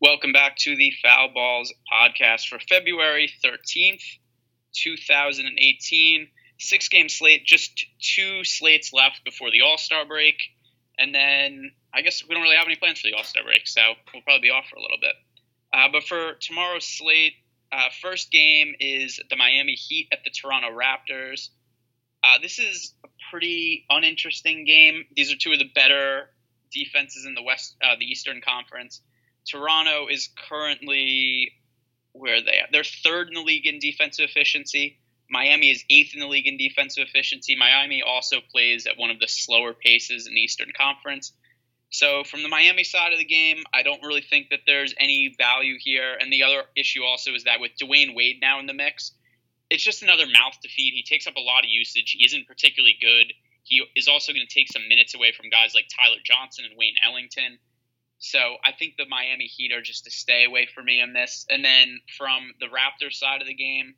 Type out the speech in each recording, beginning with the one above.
Welcome back to the Foul Balls podcast for February 13th, 2018. Six game slate, just two slates left before the All Star break. And then I guess we don't really have any plans for the All Star break, so we'll probably be off for a little bit. Uh, but for tomorrow's slate, uh, first game is the Miami Heat at the Toronto Raptors. Uh, this is a pretty uninteresting game. These are two of the better defenses in the West, uh, the Eastern Conference. Toronto is currently where are they at? They're third in the league in defensive efficiency. Miami is eighth in the league in defensive efficiency. Miami also plays at one of the slower paces in the Eastern Conference. So, from the Miami side of the game, I don't really think that there's any value here. And the other issue also is that with Dwyane Wade now in the mix, it's just another mouth to feed. He takes up a lot of usage. He isn't particularly good. He is also going to take some minutes away from guys like Tyler Johnson and Wayne Ellington. So I think the Miami Heat are just to stay away for me in this. And then from the Raptors side of the game,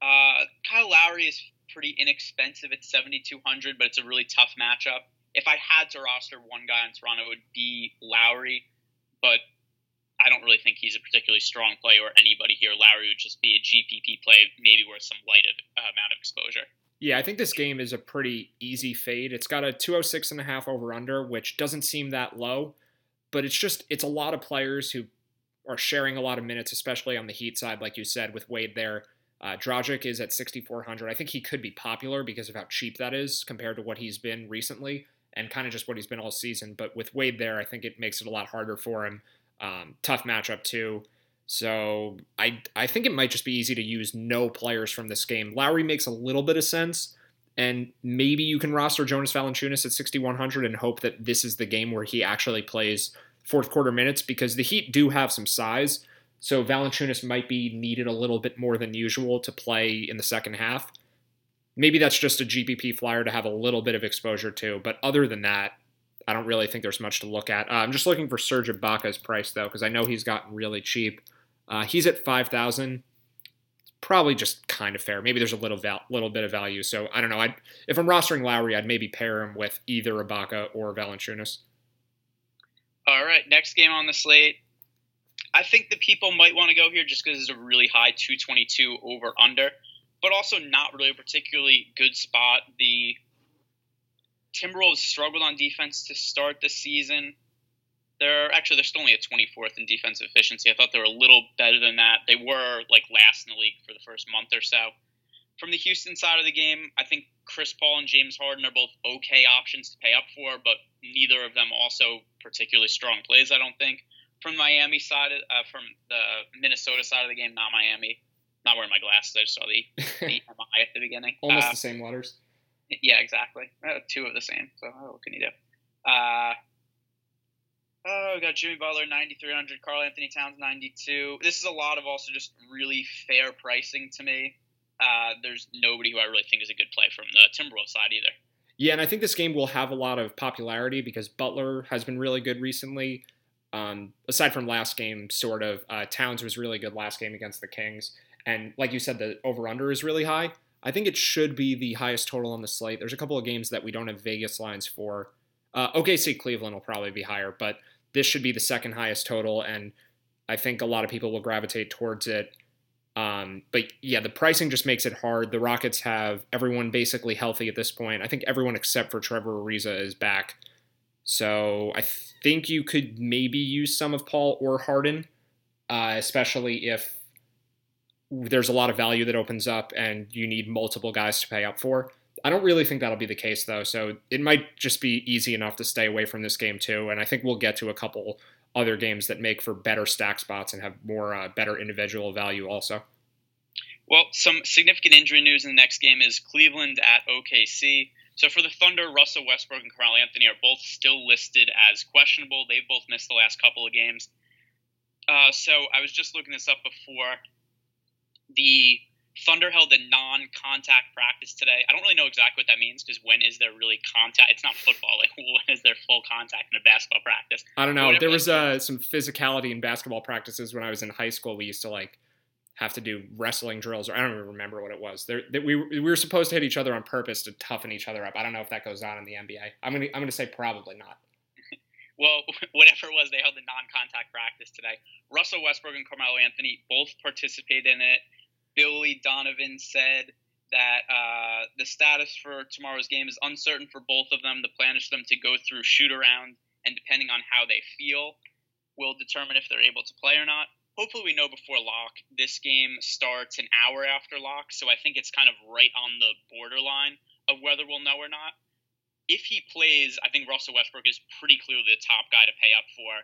uh, Kyle Lowry is pretty inexpensive at 7,200, but it's a really tough matchup. If I had to roster one guy in Toronto, it would be Lowry, but I don't really think he's a particularly strong play or anybody here. Lowry would just be a GPP play, maybe worth some light of, uh, amount of exposure. Yeah, I think this game is a pretty easy fade. It's got a 206 and a half over under, which doesn't seem that low, but it's just it's a lot of players who are sharing a lot of minutes, especially on the Heat side, like you said, with Wade there. Uh, is at 6,400. I think he could be popular because of how cheap that is compared to what he's been recently and kind of just what he's been all season. But with Wade there, I think it makes it a lot harder for him. Um, tough matchup too. So I I think it might just be easy to use no players from this game. Lowry makes a little bit of sense, and maybe you can roster Jonas Valanciunas at 6100 and hope that this is the game where he actually plays fourth quarter minutes because the Heat do have some size. So Valanciunas might be needed a little bit more than usual to play in the second half. Maybe that's just a GPP flyer to have a little bit of exposure to, but other than that, I don't really think there's much to look at. Uh, I'm just looking for Serge Ibaka's price though, because I know he's gotten really cheap. Uh, he's at five thousand. Probably just kind of fair. Maybe there's a little val- little bit of value. So I don't know. i if I'm rostering Lowry, I'd maybe pair him with either Ibaka or Valanciunas. All right, next game on the slate. I think the people might want to go here just because it's a really high 222 over under, but also not really a particularly good spot. The Timberwolves struggled on defense to start the season. They're actually they're still only at 24th in defensive efficiency. I thought they were a little better than that. They were like last in the league for the first month or so. From the Houston side of the game, I think Chris Paul and James Harden are both okay options to pay up for, but neither of them also particularly strong plays. I don't think. From Miami side, uh, from the Minnesota side of the game, not Miami. Not wearing my glasses. I just saw the, the MI at the beginning. Almost uh, the same letters. Yeah, exactly. Uh, two of the same. So what can you do? Uh, Oh, we got Jimmy Butler 9,300, Karl-Anthony Towns 92. This is a lot of also just really fair pricing to me. Uh, there's nobody who I really think is a good play from the Timberwolves side either. Yeah, and I think this game will have a lot of popularity because Butler has been really good recently. Um, aside from last game, sort of, uh, Towns was really good last game against the Kings. And like you said, the over under is really high. I think it should be the highest total on the slate. There's a couple of games that we don't have Vegas lines for. Uh, OKC Cleveland will probably be higher, but this should be the second highest total, and I think a lot of people will gravitate towards it. Um, but yeah, the pricing just makes it hard. The Rockets have everyone basically healthy at this point. I think everyone except for Trevor Ariza is back. So I think you could maybe use some of Paul or Harden, uh, especially if there's a lot of value that opens up and you need multiple guys to pay up for. I don't really think that'll be the case though, so it might just be easy enough to stay away from this game too. And I think we'll get to a couple other games that make for better stack spots and have more uh, better individual value also. Well, some significant injury news in the next game is Cleveland at OKC. So for the Thunder, Russell Westbrook and Karl-Anthony are both still listed as questionable. They've both missed the last couple of games. Uh, so I was just looking this up before. The Thunder held a non-contact practice today. I don't really know exactly what that means because when is there really contact? It's not football. Like when is there full contact in a basketball practice? I don't know. There was uh, some physicality in basketball practices when I was in high school. We used to like have to do wrestling drills, or I don't even remember what it was. There, we we were supposed to hit each other on purpose to toughen each other up. I don't know if that goes on in the NBA. I'm gonna I'm gonna say probably not. well, whatever it was, they held a non-contact practice today. Russell Westbrook and Carmelo Anthony both participated in it. Billy Donovan said that uh, the status for tomorrow's game is uncertain for both of them. The plan is for them to go through shoot around, and depending on how they feel, will determine if they're able to play or not. Hopefully, we know before lock. This game starts an hour after lock, so I think it's kind of right on the borderline of whether we'll know or not if he plays, I think Russell Westbrook is pretty clearly the top guy to pay up for.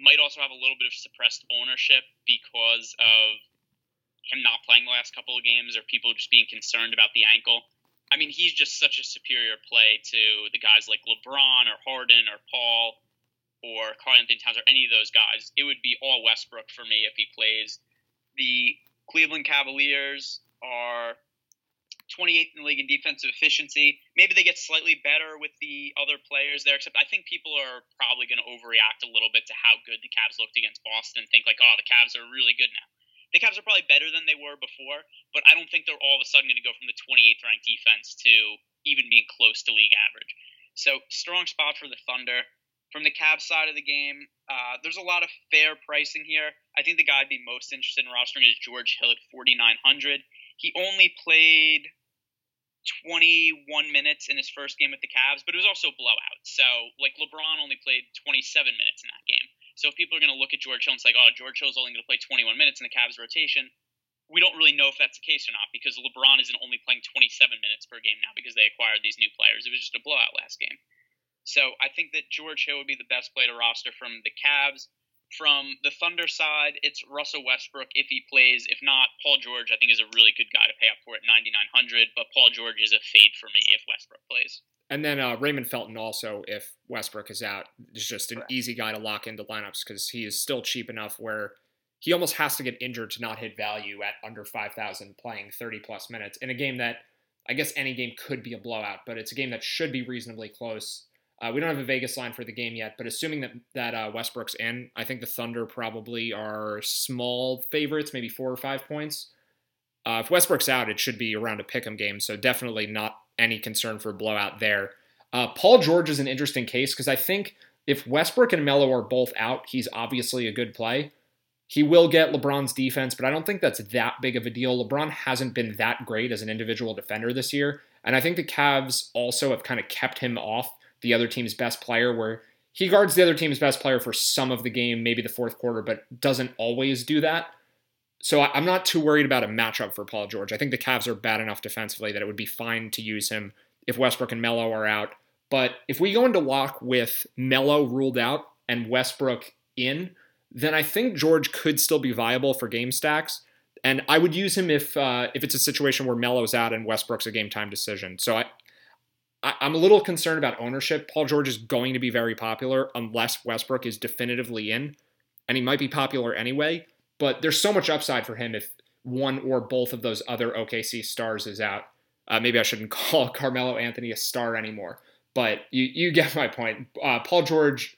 Might also have a little bit of suppressed ownership because of him not playing the last couple of games or people just being concerned about the ankle. I mean, he's just such a superior play to the guys like LeBron or Harden or Paul or Karl-Anthony Towns or any of those guys. It would be all Westbrook for me if he plays. The Cleveland Cavaliers are 28th in the league in defensive efficiency. Maybe they get slightly better with the other players there, except I think people are probably going to overreact a little bit to how good the Cavs looked against Boston think, like, oh, the Cavs are really good now. The Cavs are probably better than they were before, but I don't think they're all of a sudden going to go from the 28th ranked defense to even being close to league average. So, strong spot for the Thunder. From the Cavs side of the game, uh, there's a lot of fair pricing here. I think the guy I'd be most interested in rostering is George Hill at 4,900. He only played 21 minutes in his first game with the Cavs, but it was also a blowout. So, like, LeBron only played 27 minutes in that game. So, if people are going to look at George Hill and say, oh, George Hill's only going to play 21 minutes in the Cavs rotation, we don't really know if that's the case or not because LeBron isn't only playing 27 minutes per game now because they acquired these new players. It was just a blowout last game. So, I think that George Hill would be the best play to roster from the Cavs. From the Thunder side, it's Russell Westbrook if he plays. If not, Paul George, I think, is a really good guy to pay up for at 9,900. But Paul George is a fade for me if Westbrook plays. And then uh, Raymond Felton also, if Westbrook is out, is just an Correct. easy guy to lock into lineups because he is still cheap enough where he almost has to get injured to not hit value at under 5,000 playing 30 plus minutes in a game that I guess any game could be a blowout, but it's a game that should be reasonably close uh, we don't have a Vegas line for the game yet, but assuming that that uh, Westbrook's in, I think the Thunder probably are small favorites, maybe four or five points. Uh, if Westbrook's out, it should be around a pick'em game, so definitely not any concern for a blowout there. Uh, Paul George is an interesting case because I think if Westbrook and Melo are both out, he's obviously a good play. He will get LeBron's defense, but I don't think that's that big of a deal. LeBron hasn't been that great as an individual defender this year, and I think the Cavs also have kind of kept him off the other team's best player, where he guards the other team's best player for some of the game, maybe the fourth quarter, but doesn't always do that. So I'm not too worried about a matchup for Paul George. I think the Cavs are bad enough defensively that it would be fine to use him if Westbrook and Melo are out. But if we go into lock with Melo ruled out and Westbrook in, then I think George could still be viable for game stacks. And I would use him if uh, if it's a situation where Melo's out and Westbrook's a game time decision. So I, I, am a little concerned about ownership. Paul George is going to be very popular unless Westbrook is definitively in, and he might be popular anyway. But there's so much upside for him if one or both of those other OKC stars is out. Uh, maybe I shouldn't call Carmelo Anthony a star anymore, but you you get my point. Uh, Paul George,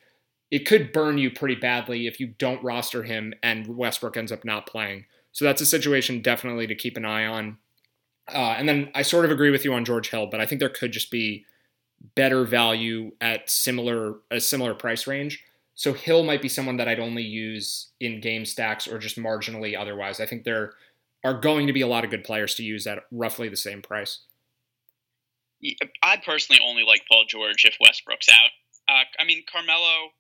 it could burn you pretty badly if you don't roster him and Westbrook ends up not playing. So that's a situation definitely to keep an eye on. Uh, and then I sort of agree with you on George Hill, but I think there could just be better value at similar a similar price range. So Hill might be someone that I'd only use in game stacks or just marginally otherwise. I think there are going to be a lot of good players to use at roughly the same price. I personally only like Paul George if Westbrook's out. Uh, I mean, Carmelo,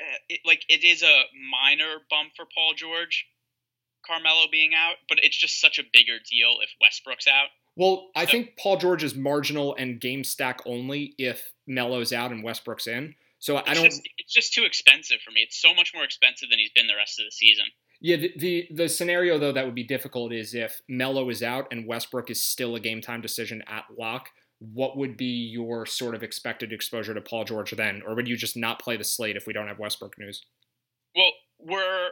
uh, it, like it is a minor bump for Paul George, Carmelo being out, but it's just such a bigger deal if Westbrook's out. Well, I so, think Paul George is marginal and game stack only if Melo's out and Westbrook's in. So I don't. Just, it's just too expensive for me. It's so much more expensive than he's been the rest of the season. Yeah, the, the, the scenario though that would be difficult is if Melo is out and Westbrook is still a game time decision at lock. What would be your sort of expected exposure to Paul George then, or would you just not play the slate if we don't have Westbrook news? Well, we're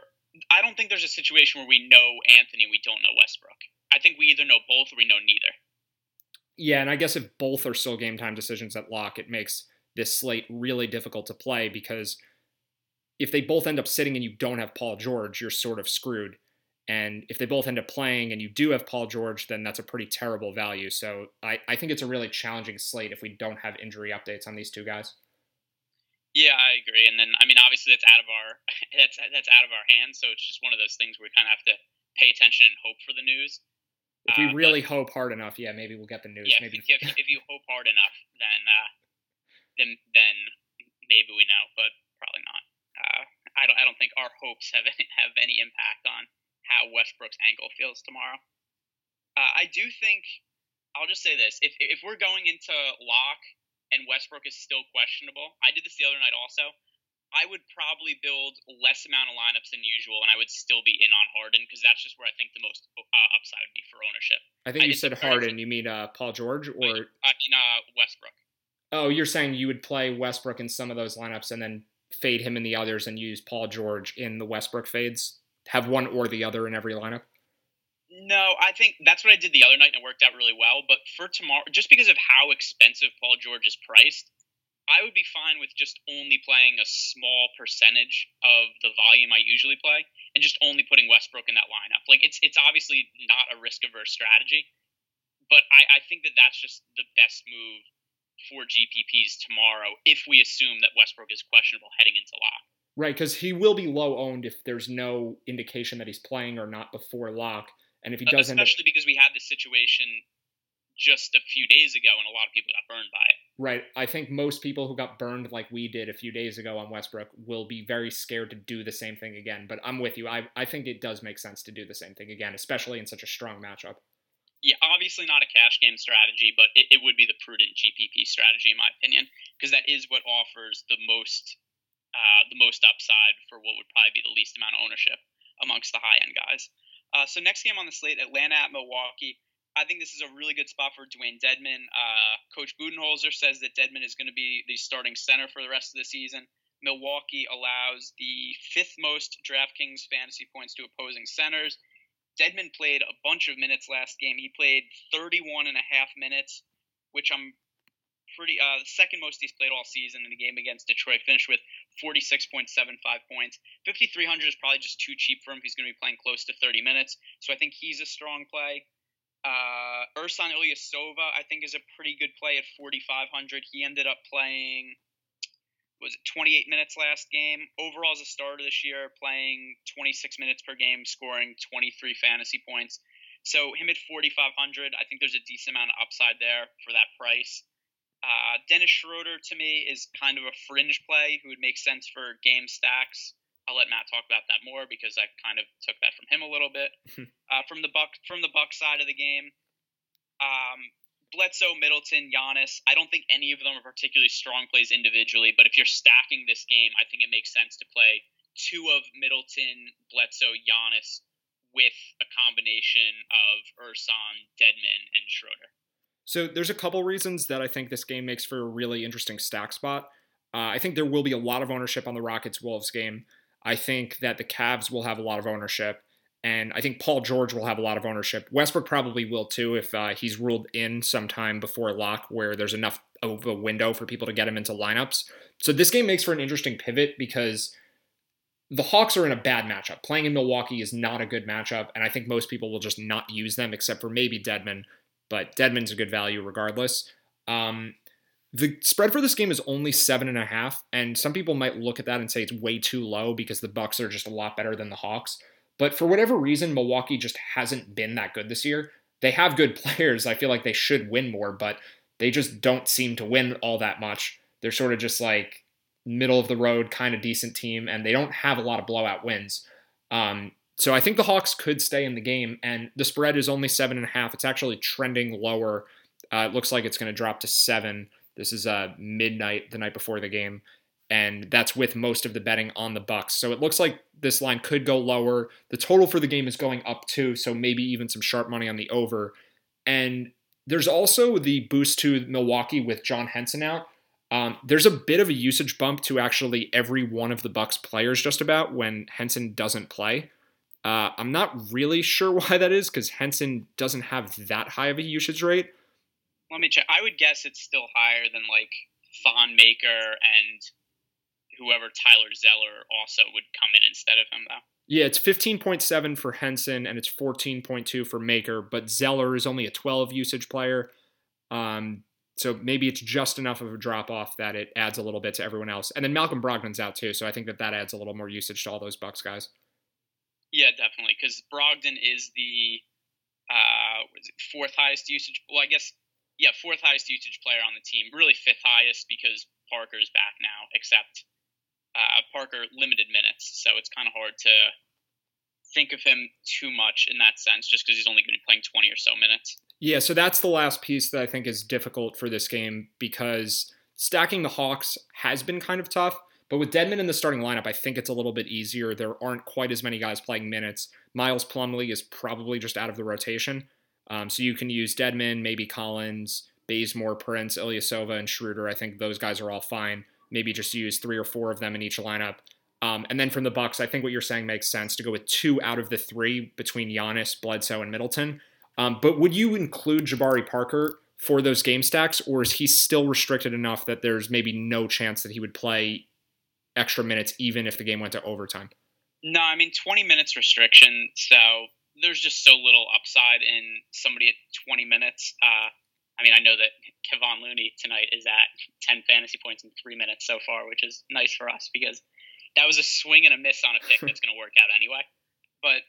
I don't think there's a situation where we know Anthony, we don't know Westbrook. I think we either know both or we know neither. Yeah, and I guess if both are still game time decisions at lock, it makes this slate really difficult to play because if they both end up sitting and you don't have Paul George, you're sort of screwed. And if they both end up playing and you do have Paul George, then that's a pretty terrible value. So I, I think it's a really challenging slate if we don't have injury updates on these two guys. Yeah, I agree. And then, I mean, obviously that's out of our that's that's out of our hands. So it's just one of those things where we kind of have to pay attention and hope for the news. If we uh, really but, hope hard enough, yeah, maybe we'll get the news. Yeah, maybe if, if you hope hard enough, then uh, then then maybe we know, but probably not. Uh, I don't I don't think our hopes have any, have any impact on how Westbrook's ankle feels tomorrow. Uh, I do think I'll just say this: if if we're going into lock and Westbrook is still questionable. I did this the other night also. I would probably build less amount of lineups than usual, and I would still be in on Harden because that's just where I think the most uh, upside would be for ownership. I think I you said Harden. You mean uh, Paul George or? I mean uh, Westbrook. Oh, you're saying you would play Westbrook in some of those lineups and then fade him in the others and use Paul George in the Westbrook fades. Have one or the other in every lineup. No, I think that's what I did the other night and it worked out really well. But for tomorrow, just because of how expensive Paul George is priced, I would be fine with just only playing a small percentage of the volume I usually play and just only putting Westbrook in that lineup. Like it's it's obviously not a risk averse strategy, but I, I think that that's just the best move for GPPs tomorrow if we assume that Westbrook is questionable heading into lock. Right, because he will be low owned if there's no indication that he's playing or not before lock. And if he uh, doesn't. especially up, because we had this situation just a few days ago and a lot of people got burned by it. Right. I think most people who got burned like we did a few days ago on Westbrook will be very scared to do the same thing again. But I'm with you. I, I think it does make sense to do the same thing again, especially in such a strong matchup. Yeah, obviously not a cash game strategy, but it, it would be the prudent GPP strategy in my opinion, because that is what offers the most uh, the most upside for what would probably be the least amount of ownership amongst the high end guys. Uh, so next game on the slate, Atlanta at Milwaukee. I think this is a really good spot for Dewayne Dedmon. Uh, Coach Budenholzer says that Dedmon is going to be the starting center for the rest of the season. Milwaukee allows the fifth most DraftKings fantasy points to opposing centers. Dedmon played a bunch of minutes last game. He played 31 and a half minutes, which I'm pretty uh, the second most he's played all season in the game against Detroit. Finished with 46.75 points. 5300 is probably just too cheap for him. He's going to be playing close to 30 minutes, so I think he's a strong play. Uh, Ersan Ilyasova, I think, is a pretty good play at 4,500. He ended up playing, was it 28 minutes last game? Overall, as a starter this year, playing 26 minutes per game, scoring 23 fantasy points. So him at 4,500, I think there's a decent amount of upside there for that price. Uh, Dennis Schroeder to me is kind of a fringe play who would make sense for game stacks. I'll let Matt talk about that more because I kind of took that from him a little bit. uh, from the buck from the buck side of the game, um, Bledsoe, Middleton, Giannis. I don't think any of them are particularly strong plays individually, but if you're stacking this game, I think it makes sense to play two of Middleton, Bledsoe, Giannis with a combination of Ersan, Dedmon, and Schroeder. So there's a couple reasons that I think this game makes for a really interesting stack spot. Uh, I think there will be a lot of ownership on the Rockets Wolves game. I think that the Cavs will have a lot of ownership, and I think Paul George will have a lot of ownership. Westbrook probably will too if uh, he's ruled in sometime before lock where there's enough of a window for people to get him into lineups. So this game makes for an interesting pivot because the Hawks are in a bad matchup. Playing in Milwaukee is not a good matchup, and I think most people will just not use them except for maybe Dedmon, but Dedmon's a good value regardless. Um, the spread for this game is only seven and a half, and some people might look at that and say it's way too low because the Bucks are just a lot better than the Hawks. But for whatever reason, Milwaukee just hasn't been that good this year. They have good players. I feel like they should win more, but they just don't seem to win all that much. They're sort of just like middle of the road, kind of decent team, and they don't have a lot of blowout wins. Um, so I think the Hawks could stay in the game, and the spread is only seven and a half. It's actually trending lower. Uh, it looks like it's going to drop to seven. This is uh, midnight the night before the game, and that's with most of the betting on the Bucks. So it looks like this line could go lower. The total for the game is going up too, so maybe even some sharp money on the over. And there's also the boost to Milwaukee with John Henson out. Um, there's a bit of a usage bump to actually every one of the Bucks players just about when Henson doesn't play. Uh, I'm not really sure why that is because Henson doesn't have that high of a usage rate. Let me check. I would guess it's still higher than like Thon Maker and whoever Tyler Zeller also would come in instead of him, though. Yeah, it's 15.7 for Henson and it's 14.2 for Maker, but Zeller is only a 12 usage player. Um, so maybe it's just enough of a drop off that it adds a little bit to everyone else. And then Malcolm Brogdon's out too, so I think that that adds a little more usage to all those Bucks guys. Yeah, definitely, because Brogdon is the uh, fourth highest usage. Well, I guess yeah, fourth highest usage player on the team. Really fifth highest because Parker's back now, except uh, Parker limited minutes, so it's kind of hard to think of him too much in that sense, just because he's only going to be playing 20 or so minutes. Yeah, so that's the last piece that I think is difficult for this game because stacking the Hawks has been kind of tough. But with Dedmon in the starting lineup, I think it's a little bit easier. There aren't quite as many guys playing minutes. Miles Plumlee is probably just out of the rotation. Um, so you can use Dedmon, maybe Collins, Bazemore, Prince, Ilyasova, and Schroeder. I think those guys are all fine. Maybe just use three or four of them in each lineup. Um, and then from the Bucks, I think what you're saying makes sense to go with two out of the three between Giannis, Bledsoe, and Middleton. Um, but would you include Jabari Parker for those game stacks, or is he still restricted enough that there's maybe no chance that he would play extra minutes even if the game went to overtime? No, I mean 20 minutes restriction, so there's just so little upside in somebody at 20 minutes. Uh, I mean, I know that Kevon Looney tonight is at 10 fantasy points in three minutes so far, which is nice for us because that was a swing and a miss on a pick that's going to work out anyway. But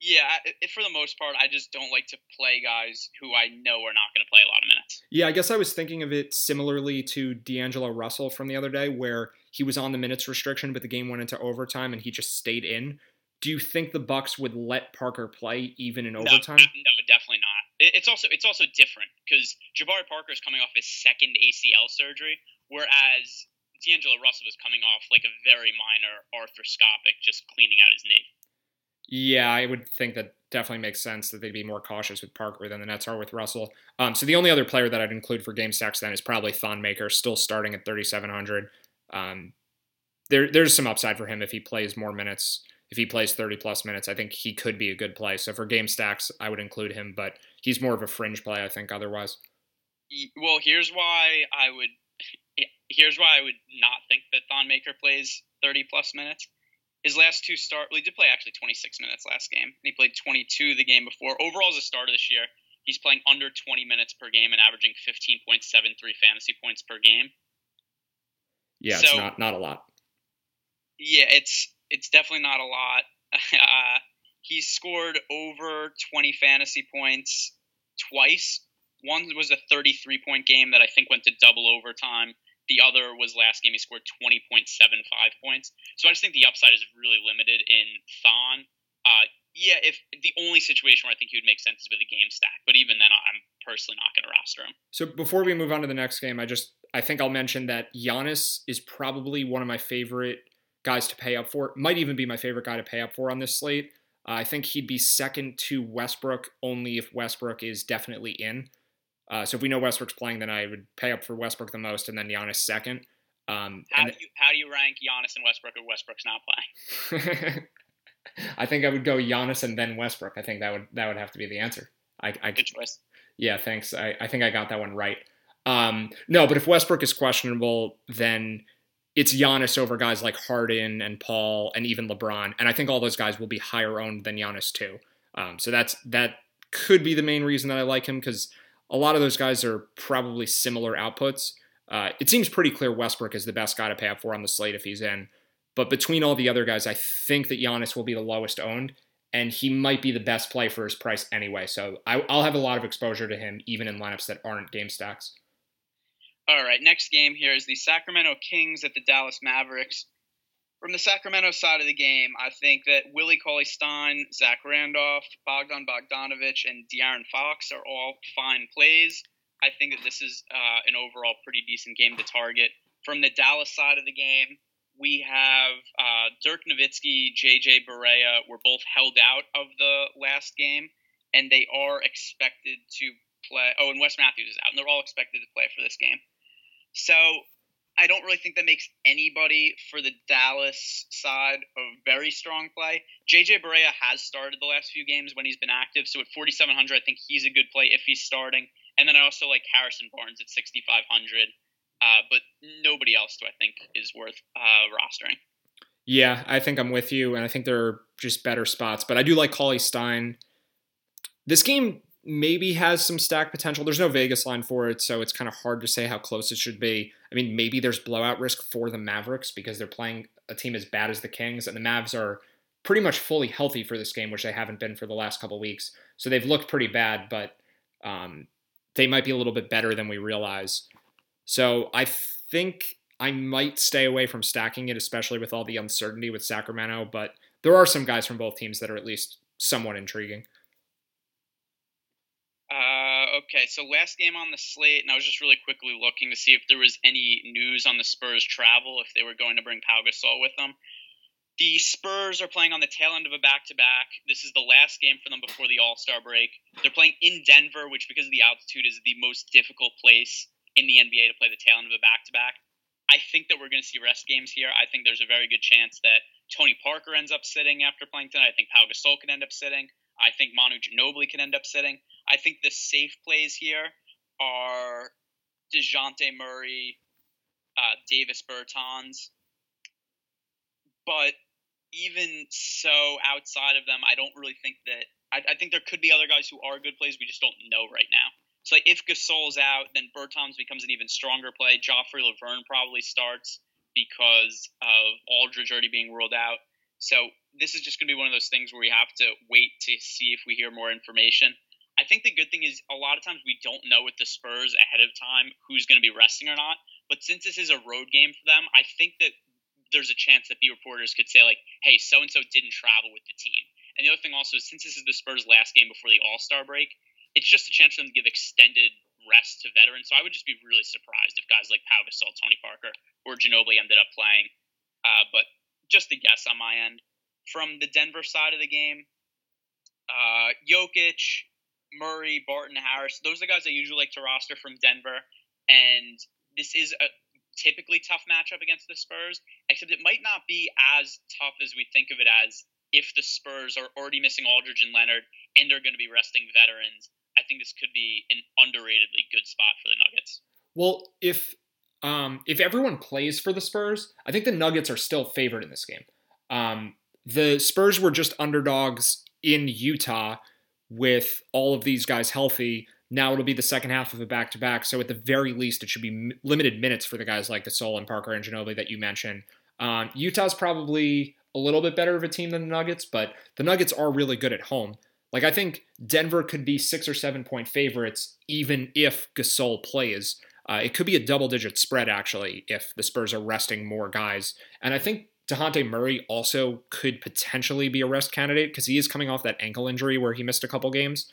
yeah, for the most part, I just don't like to play guys who I know are not going to play a lot of minutes. Yeah, I guess I was thinking of it similarly to D'Angelo Russell from the other day, where he was on the minutes restriction, but the game went into overtime and he just stayed in. Do you think the Bucks would let Parker play even in overtime? No, no definitely not. It's also it's also different because Jabari Parker is coming off his second ACL surgery, whereas D'Angelo Russell was coming off like a very minor arthroscopic, just cleaning out his knee. Yeah, I would think that definitely makes sense that they'd be more cautious with Parker than the Nets are with Russell. Um, so the only other player that I'd include for game stacks then is probably Thon Maker, still starting at 3,700. Um, there, there's some upside for him if he plays more minutes. If he plays 30 plus minutes, I think he could be a good play. So for game stacks, I would include him, but he's more of a fringe play, I think, otherwise. Well, here's why I would. Here's why I would not think that Thon Maker plays 30 plus minutes his last two start, well, he did play actually 26 minutes last game. and He played 22 the game before. Overall, as a starter this year, he's playing under 20 minutes per game and averaging 15.73 fantasy points per game. Yeah, so, it's not not a lot. Yeah, it's it's definitely not a lot. Uh, he's scored over 20 fantasy points twice. One was a 33 point game that I think went to double overtime. The other was last game. He scored 20.75 points. So I just think the upside is really limited in Thon. Uh, yeah, if the only situation where I think he would make sense is with a game stack, but even then, I'm personally not going to roster him. So before we move on to the next game, I just I think I'll mention that Giannis is probably one of my favorite guys to pay up for. Might even be my favorite guy to pay up for on this slate. Uh, I think he'd be second to Westbrook only if Westbrook is definitely in. Uh, so if we know Westbrook's playing, then I would pay up for Westbrook the most, and then Giannis second. Um, how do you how do you rank Giannis and Westbrook if Westbrook's not playing? I think I would go Giannis and then Westbrook. I think that would that would have to be the answer. I, I good choice. Yeah, thanks. I, I think I got that one right. Um, no, but if Westbrook is questionable, then it's Giannis over guys like Harden and Paul and even LeBron, and I think all those guys will be higher owned than Giannis too. Um, so that's that could be the main reason that I like him because a lot of those guys are probably similar outputs. Uh, it seems pretty clear Westbrook is the best guy to pay up for on the slate if he's in. But between all the other guys, I think that Giannis will be the lowest owned, and he might be the best play for his price anyway. So I, will have a lot of exposure to him, even in lineups that aren't game stacks. All right, next game here is the Sacramento Kings at the Dallas Mavericks. From the Sacramento side of the game, I think that Willie Cauley Stein, Zach Randolph, Bogdan Bogdanovich, and De'Aaron Fox are all fine plays. I think that this is uh, an overall pretty decent game to target. From the Dallas side of the game, we have uh, Dirk Nowitzki, JJ Barea were both held out of the last game, and they are expected to play. Oh, and Wes Matthews is out, and they're all expected to play for this game. So I don't really think that makes anybody for the Dallas side a very strong play. JJ Barea has started the last few games when he's been active, so at 4,700, I think he's a good play if he's starting. And then I also like Harrison Barnes at 6,500, uh, but nobody else do I think is worth uh, rostering. Yeah, I think I'm with you, and I think there are just better spots. But I do like Cauley Stein. This game maybe has some stack potential. There's no Vegas line for it, so it's kind of hard to say how close it should be. I mean, maybe there's blowout risk for the Mavericks because they're playing a team as bad as the Kings, and the Mavs are pretty much fully healthy for this game, which they haven't been for the last couple weeks. So they've looked pretty bad, but um, they might be a little bit better than we realize. So I think I might stay away from stacking it, especially with all the uncertainty with Sacramento. But there are some guys from both teams that are at least somewhat intriguing. Uh, okay, so last game on the slate, and I was just really quickly looking to see if there was any news on the Spurs travel, if they were going to bring Pau Gasol with them. The Spurs are playing on the tail end of a back to back. This is the last game for them before the All Star break. They're playing in Denver, which, because of the altitude, is the most difficult place in the NBA to play the tail end of a back to back. I think that we're going to see rest games here. I think there's a very good chance that Tony Parker ends up sitting after playing tonight. I think Pau Gasol could end up sitting. I think Manu Ginobili could end up sitting. I think the safe plays here are DeJounte Murray, uh, Davis Bertans. But even so, outside of them, I don't really think that. I, I, think there could be other guys who are good plays. We just don't know right now. So like, if Gasol's out, then Bertans becomes an even stronger play. Joffrey Lauvergne probably starts because of Aldridge already being ruled out. So this is just going to be one of those things where we have to wait to see if we hear more information. I think the good thing is a lot of times we don't know with the Spurs ahead of time who's going to be resting or not. But since this is a road game for them, I think that there's a chance that B reporters could say like, "Hey, so and so didn't travel with the team." And the other thing also since this is the Spurs' last game before the All Star break, it's just a chance for them to give extended rest to veterans. So I would just be really surprised if guys like Pau Gasol, Tony Parker, or Ginobili ended up playing. Uh, but just a guess on my end. From the Denver side of the game, uh, Jokic, Murray, Barton, Harris. Those are the guys I usually like to roster from Denver. And this is a typically tough matchup against the Spurs, except it might not be as tough as we think of it as if the Spurs are already missing Aldridge and Leonard and they're going to be resting veterans. I think this could be an underratedly good spot for the Nuggets. Well, if um, if everyone plays for the Spurs, I think the Nuggets are still favored in this game. Um, the Spurs were just underdogs in Utah with all of these guys healthy. Now it'll be the second half of a back to back. So at the very least, it should be limited minutes for the guys like Gasol and Parker and Ginobili that you mentioned. Um, Utah's probably a little bit better of a team than the Nuggets, but the Nuggets are really good at home. Like I think Denver could be six or seven point favorites even if Gasol plays. Uh, it could be a double digit spread actually if the Spurs are resting more guys. And I think Dejounte Murray also could potentially be a rest candidate because he is coming off that ankle injury where he missed a couple games.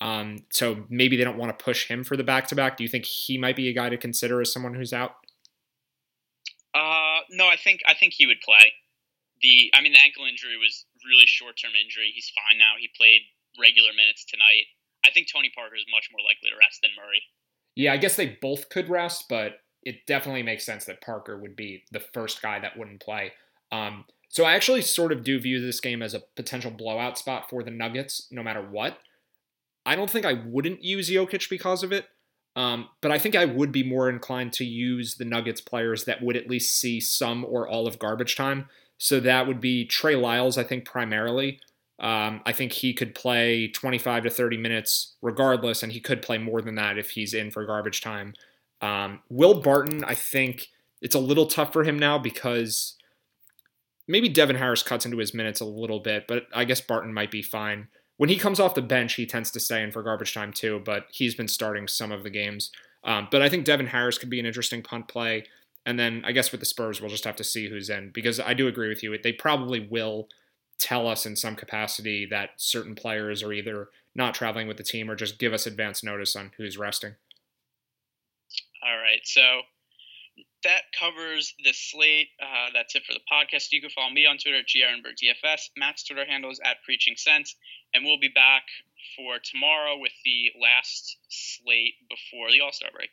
Um, so maybe they don't want to push him for the back to back. Do you think he might be a guy to consider as someone who's out? Uh, no, I think I think he would play. The I mean the ankle injury was really short term injury. He's fine now. He played regular minutes tonight. I think Tony Parker is much more likely to rest than Murray. Yeah, I guess they both could rest, but it definitely makes sense that Parker would be the first guy that wouldn't play. Um, so I actually sort of do view this game as a potential blowout spot for the Nuggets, no matter what. I don't think I wouldn't use Jokic because of it, um, but I think I would be more inclined to use the Nuggets players that would at least see some or all of garbage time. So that would be Trey Lyles, I think, primarily. Um, I think he could play 25 to 30 minutes regardless, and he could play more than that if he's in for garbage time. Um, Will Barton, I think it's a little tough for him now because maybe Devin Harris cuts into his minutes a little bit, but I guess Barton might be fine. When he comes off the bench, he tends to stay in for garbage time too, but he's been starting some of the games. Um, but I think Devin Harris could be an interesting punt play. And then I guess with the Spurs, we'll just have to see who's in because I do agree with you. They probably will tell us in some capacity that certain players are either not traveling with the team or just give us advance notice on who's resting. All right. So that covers the slate. Uh, that's it for the podcast. You can follow me on Twitter at GRNBergDFS. Matt's Twitter handle is at Preaching Sense. And we'll be back for tomorrow with the last slate before the All Star break.